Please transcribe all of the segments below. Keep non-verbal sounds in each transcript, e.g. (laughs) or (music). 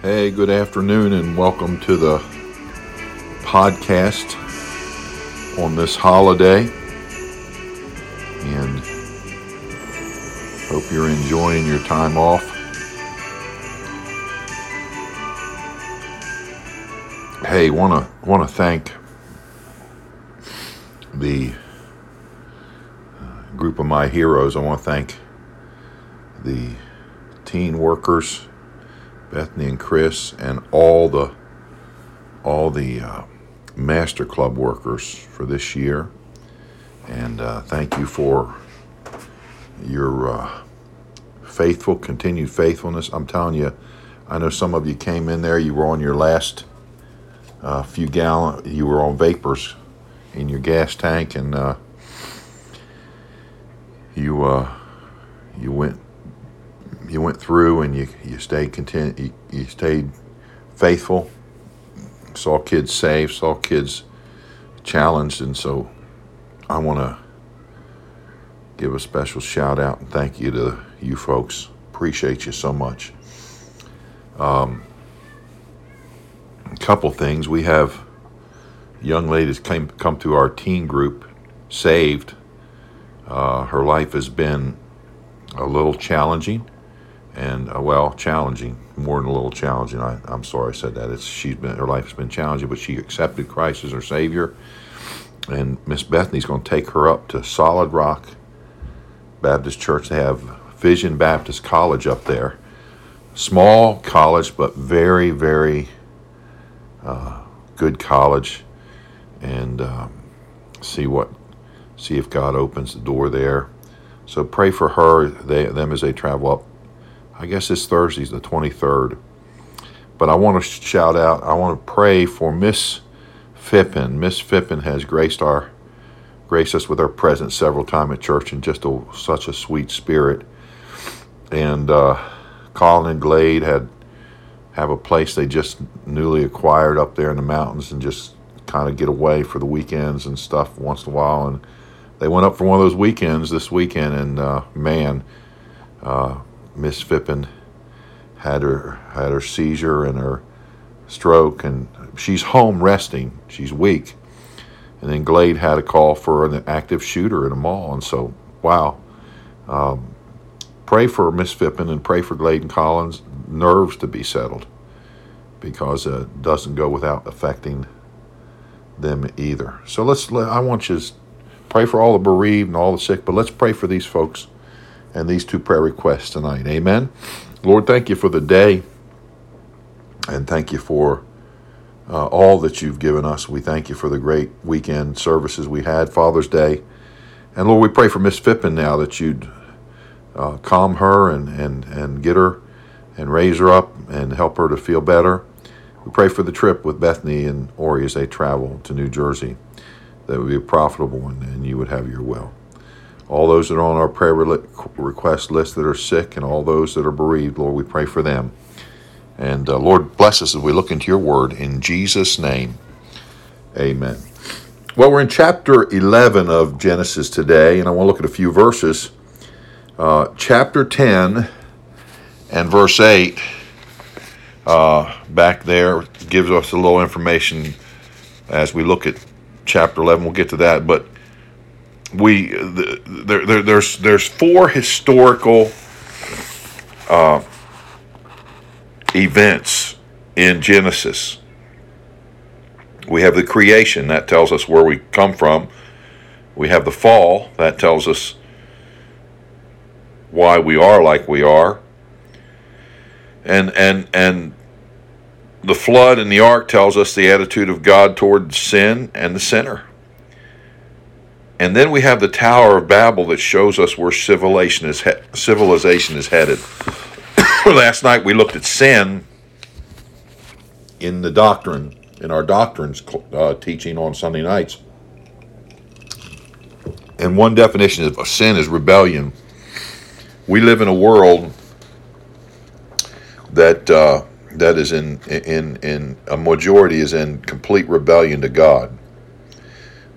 Hey, good afternoon, and welcome to the podcast on this holiday. And hope you're enjoying your time off. Hey, want to thank the uh, group of my heroes. I want to thank the teen workers Bethany and Chris, and all the all the uh, Master Club workers for this year. And uh, thank you for your uh, faithful, continued faithfulness. I'm telling you, I know some of you came in there. You were on your last uh, few gallon. You were on vapors in your gas tank, and uh, you uh, you went you went through and you, you stayed content you, you stayed faithful saw kids saved saw kids challenged and so i want to give a special shout out and thank you to you folks. Appreciate you so much. Um, a couple things. We have young ladies came come to our teen group saved. Uh, her life has been a little challenging and uh, well, challenging, more than a little challenging. I, am sorry I said that. It's she's been her life has been challenging, but she accepted Christ as her Savior, and Miss Bethany's going to take her up to Solid Rock Baptist Church. They have Vision Baptist College up there, small college, but very very uh, good college, and um, see what see if God opens the door there. So pray for her, they, them as they travel up I guess it's Thursday's the 23rd. But I want to shout out, I want to pray for Miss Fippen. Miss Fippen has graced our graced us with her presence several times at church and just a, such a sweet spirit. And uh, Colin and Glade had have a place they just newly acquired up there in the mountains and just kind of get away for the weekends and stuff once in a while. And they went up for one of those weekends this weekend, and uh, man, uh, Miss Fippen had her had her seizure and her stroke, and she's home resting. She's weak, and then Glade had a call for an active shooter in a mall, and so wow. Um, pray for Miss Fippen and pray for Glade and Colin's nerves to be settled, because it doesn't go without affecting them either. So let's. I want you to pray for all the bereaved and all the sick, but let's pray for these folks and these two prayer requests tonight. Amen. Lord, thank you for the day and thank you for uh, all that you've given us. We thank you for the great weekend services we had, Father's Day. And Lord, we pray for Miss Fippen now that you'd uh, calm her and, and, and get her and raise her up and help her to feel better. We pray for the trip with Bethany and Ori as they travel to New Jersey. That would be a profitable one and you would have your will all those that are on our prayer request list that are sick and all those that are bereaved, Lord, we pray for them. And uh, Lord, bless us as we look into your word. In Jesus' name, amen. Well, we're in chapter 11 of Genesis today, and I want to look at a few verses. Uh, chapter 10 and verse 8, uh, back there, gives us a little information as we look at chapter 11. We'll get to that. But we there, there, there's there's four historical uh, events in Genesis. We have the creation that tells us where we come from. We have the fall that tells us why we are like we are. And and and the flood and the ark tells us the attitude of God toward sin and the sinner. And then we have the Tower of Babel that shows us where civilization is, he- civilization is headed. (coughs) Last night we looked at sin in the doctrine, in our doctrines uh, teaching on Sunday nights. And one definition of sin is rebellion. We live in a world that uh, that is in in in a majority is in complete rebellion to God.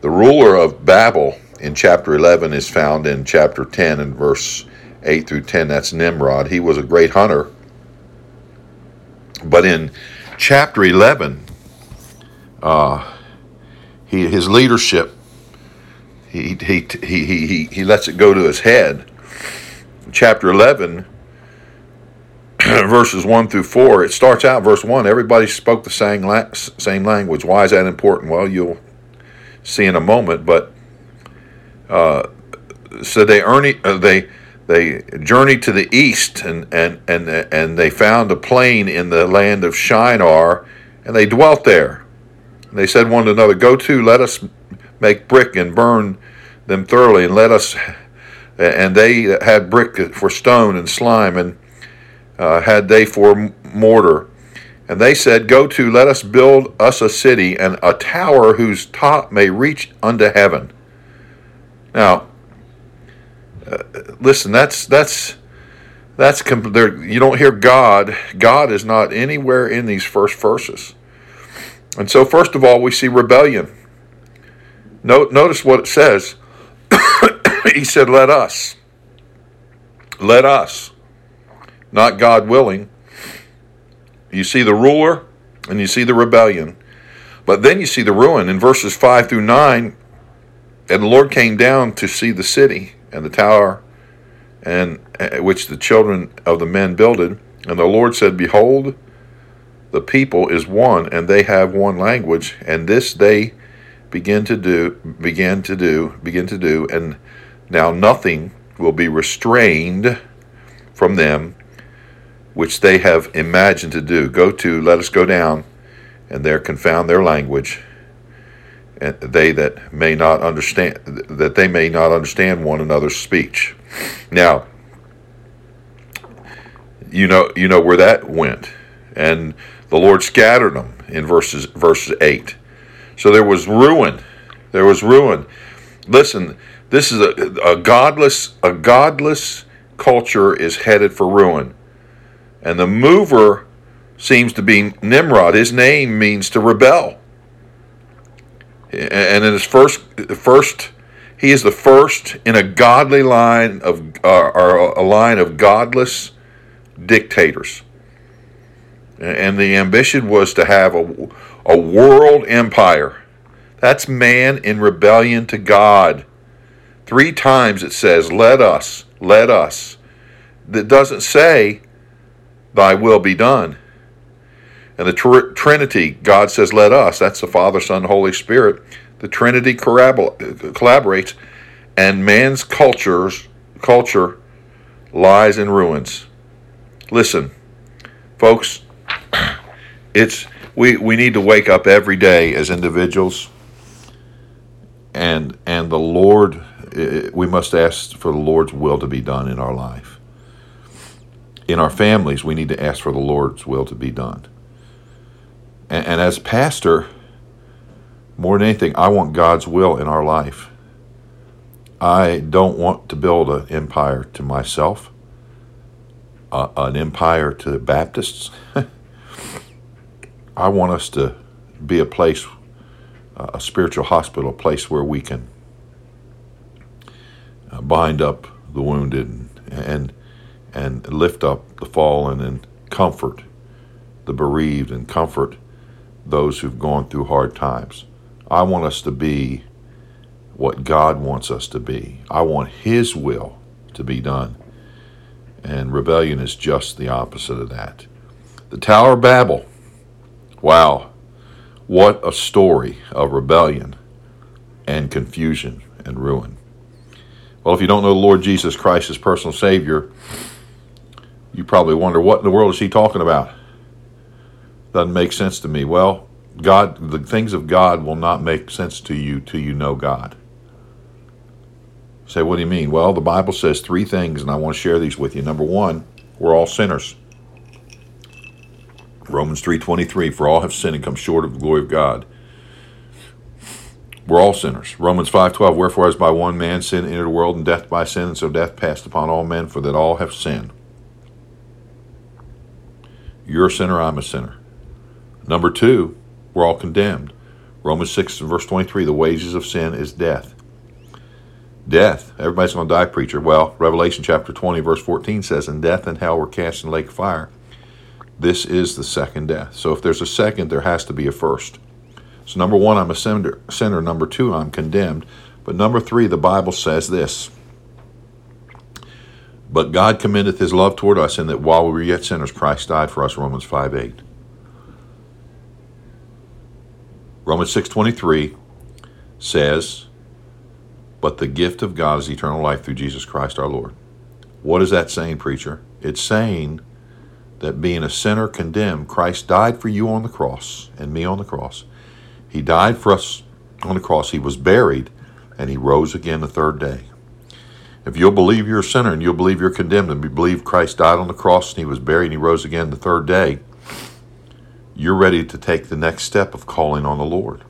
The ruler of Babel in chapter 11 is found in chapter 10 and verse 8 through 10. That's Nimrod. He was a great hunter. But in chapter 11, uh, he, his leadership, he, he, he, he, he lets it go to his head. Chapter 11, (clears throat) verses 1 through 4, it starts out, verse 1, everybody spoke the same, la- same language. Why is that important? Well, you'll see in a moment, but uh, so they, earn, uh, they, they journeyed to the east and, and, and, and they found a plain in the land of Shinar and they dwelt there. And they said one to another, Go to, let us make brick and burn them thoroughly, and let us. And they had brick for stone and slime, and uh, had they for mortar. And they said, Go to, let us build us a city and a tower whose top may reach unto heaven. Now, uh, listen, that's that's that's. You don't hear God. God is not anywhere in these first verses. And so, first of all, we see rebellion. Note, notice what it says. (coughs) he said, "Let us, let us." not God willing. You see the ruler and you see the rebellion. But then you see the ruin in verses 5 through 9. And the Lord came down to see the city and the tower and uh, which the children of the men builded. And the Lord said, Behold, the people is one, and they have one language, and this they begin to do, begin to do, begin to do, and now nothing will be restrained from them which they have imagined to do. Go to, let us go down, and there confound their language, and they that may not understand that they may not understand one another's speech. Now, you know you know where that went, and the Lord scattered them in verses verses eight. So there was ruin. There was ruin. Listen, this is a, a godless a godless culture is headed for ruin. And the mover seems to be Nimrod. His name means to rebel. And in his first, first, he is the first in a godly line of, uh, or a line of godless dictators. And the ambition was to have a, a world empire. That's man in rebellion to God. Three times it says, Let us, let us. That doesn't say, Thy will be done. And the tr- Trinity, God says, let us. That's the Father, Son, Holy Spirit. The Trinity collaborates, and man's cultures, culture lies in ruins. Listen, folks, (clears throat) it's we, we need to wake up every day as individuals and and the Lord we must ask for the Lord's will to be done in our life in our families, we need to ask for the Lord's will to be done. And, and as pastor, more than anything, I want God's will in our life. I don't want to build an empire to myself, uh, an empire to the Baptists. (laughs) I want us to be a place, uh, a spiritual hospital, a place where we can uh, bind up the wounded and, and and lift up the fallen and comfort the bereaved and comfort those who've gone through hard times. I want us to be what God wants us to be. I want His will to be done. And rebellion is just the opposite of that. The Tower of Babel. Wow. What a story of rebellion and confusion and ruin. Well, if you don't know the Lord Jesus Christ as personal Savior, you probably wonder what in the world is he talking about? Doesn't make sense to me. Well, God, the things of God will not make sense to you till you know God. say, what do you mean? Well, the Bible says three things, and I want to share these with you. Number one, we're all sinners. Romans 3.23, for all have sinned and come short of the glory of God. We're all sinners. Romans 5.12, wherefore as by one man sin entered the world, and death by sin, and so death passed upon all men, for that all have sinned. You're a sinner, I'm a sinner. Number two, we're all condemned. Romans 6 verse 23, the wages of sin is death. Death. Everybody's going to die, preacher. Well, Revelation chapter 20, verse 14 says, And death and hell were cast in lake of fire. This is the second death. So if there's a second, there has to be a first. So number one, I'm a sinner. Number two, I'm condemned. But number three, the Bible says this. But God commendeth his love toward us in that while we were yet sinners, Christ died for us, Romans 5 8. Romans 6.23 says, But the gift of God is eternal life through Jesus Christ our Lord. What is that saying, preacher? It's saying that being a sinner condemned, Christ died for you on the cross and me on the cross. He died for us on the cross. He was buried and he rose again the third day. If you'll believe you're a sinner and you'll believe you're condemned and you believe Christ died on the cross and he was buried and he rose again the third day, you're ready to take the next step of calling on the Lord.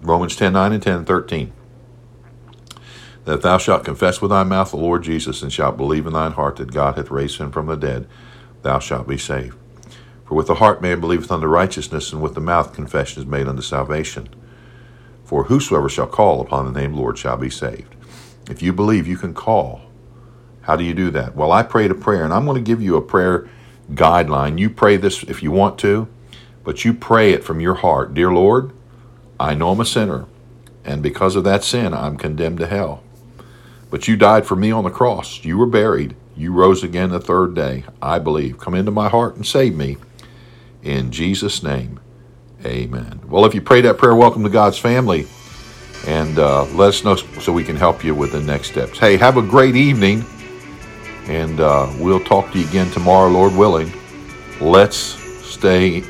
Romans 10 9 and 10 and 13. That thou shalt confess with thy mouth the Lord Jesus, and shalt believe in thine heart that God hath raised him from the dead, thou shalt be saved. For with the heart man believeth unto righteousness, and with the mouth confession is made unto salvation. For whosoever shall call upon the name Lord shall be saved. If you believe, you can call. How do you do that? Well, I prayed a prayer, and I'm going to give you a prayer guideline. You pray this if you want to, but you pray it from your heart. Dear Lord, I know I'm a sinner, and because of that sin, I'm condemned to hell. But you died for me on the cross. You were buried. You rose again the third day. I believe. Come into my heart and save me. In Jesus' name, amen. Well, if you pray that prayer, welcome to God's family. And uh, let us know so we can help you with the next steps. Hey, have a great evening. And uh, we'll talk to you again tomorrow, Lord willing. Let's stay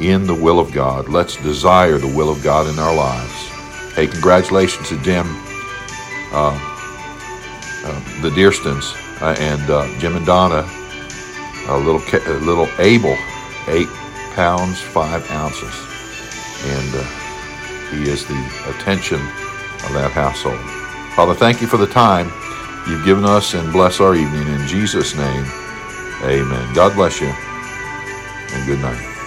in the will of God. Let's desire the will of God in our lives. Hey, congratulations to Jim, uh, uh, the Deerstons, uh, and uh, Jim and Donna, a little a little Abel, eight pounds five ounces, and he is the attention of that household. Father, thank you for the time you've given us, and bless our evening in Jesus' name. Amen. God bless you, and good night.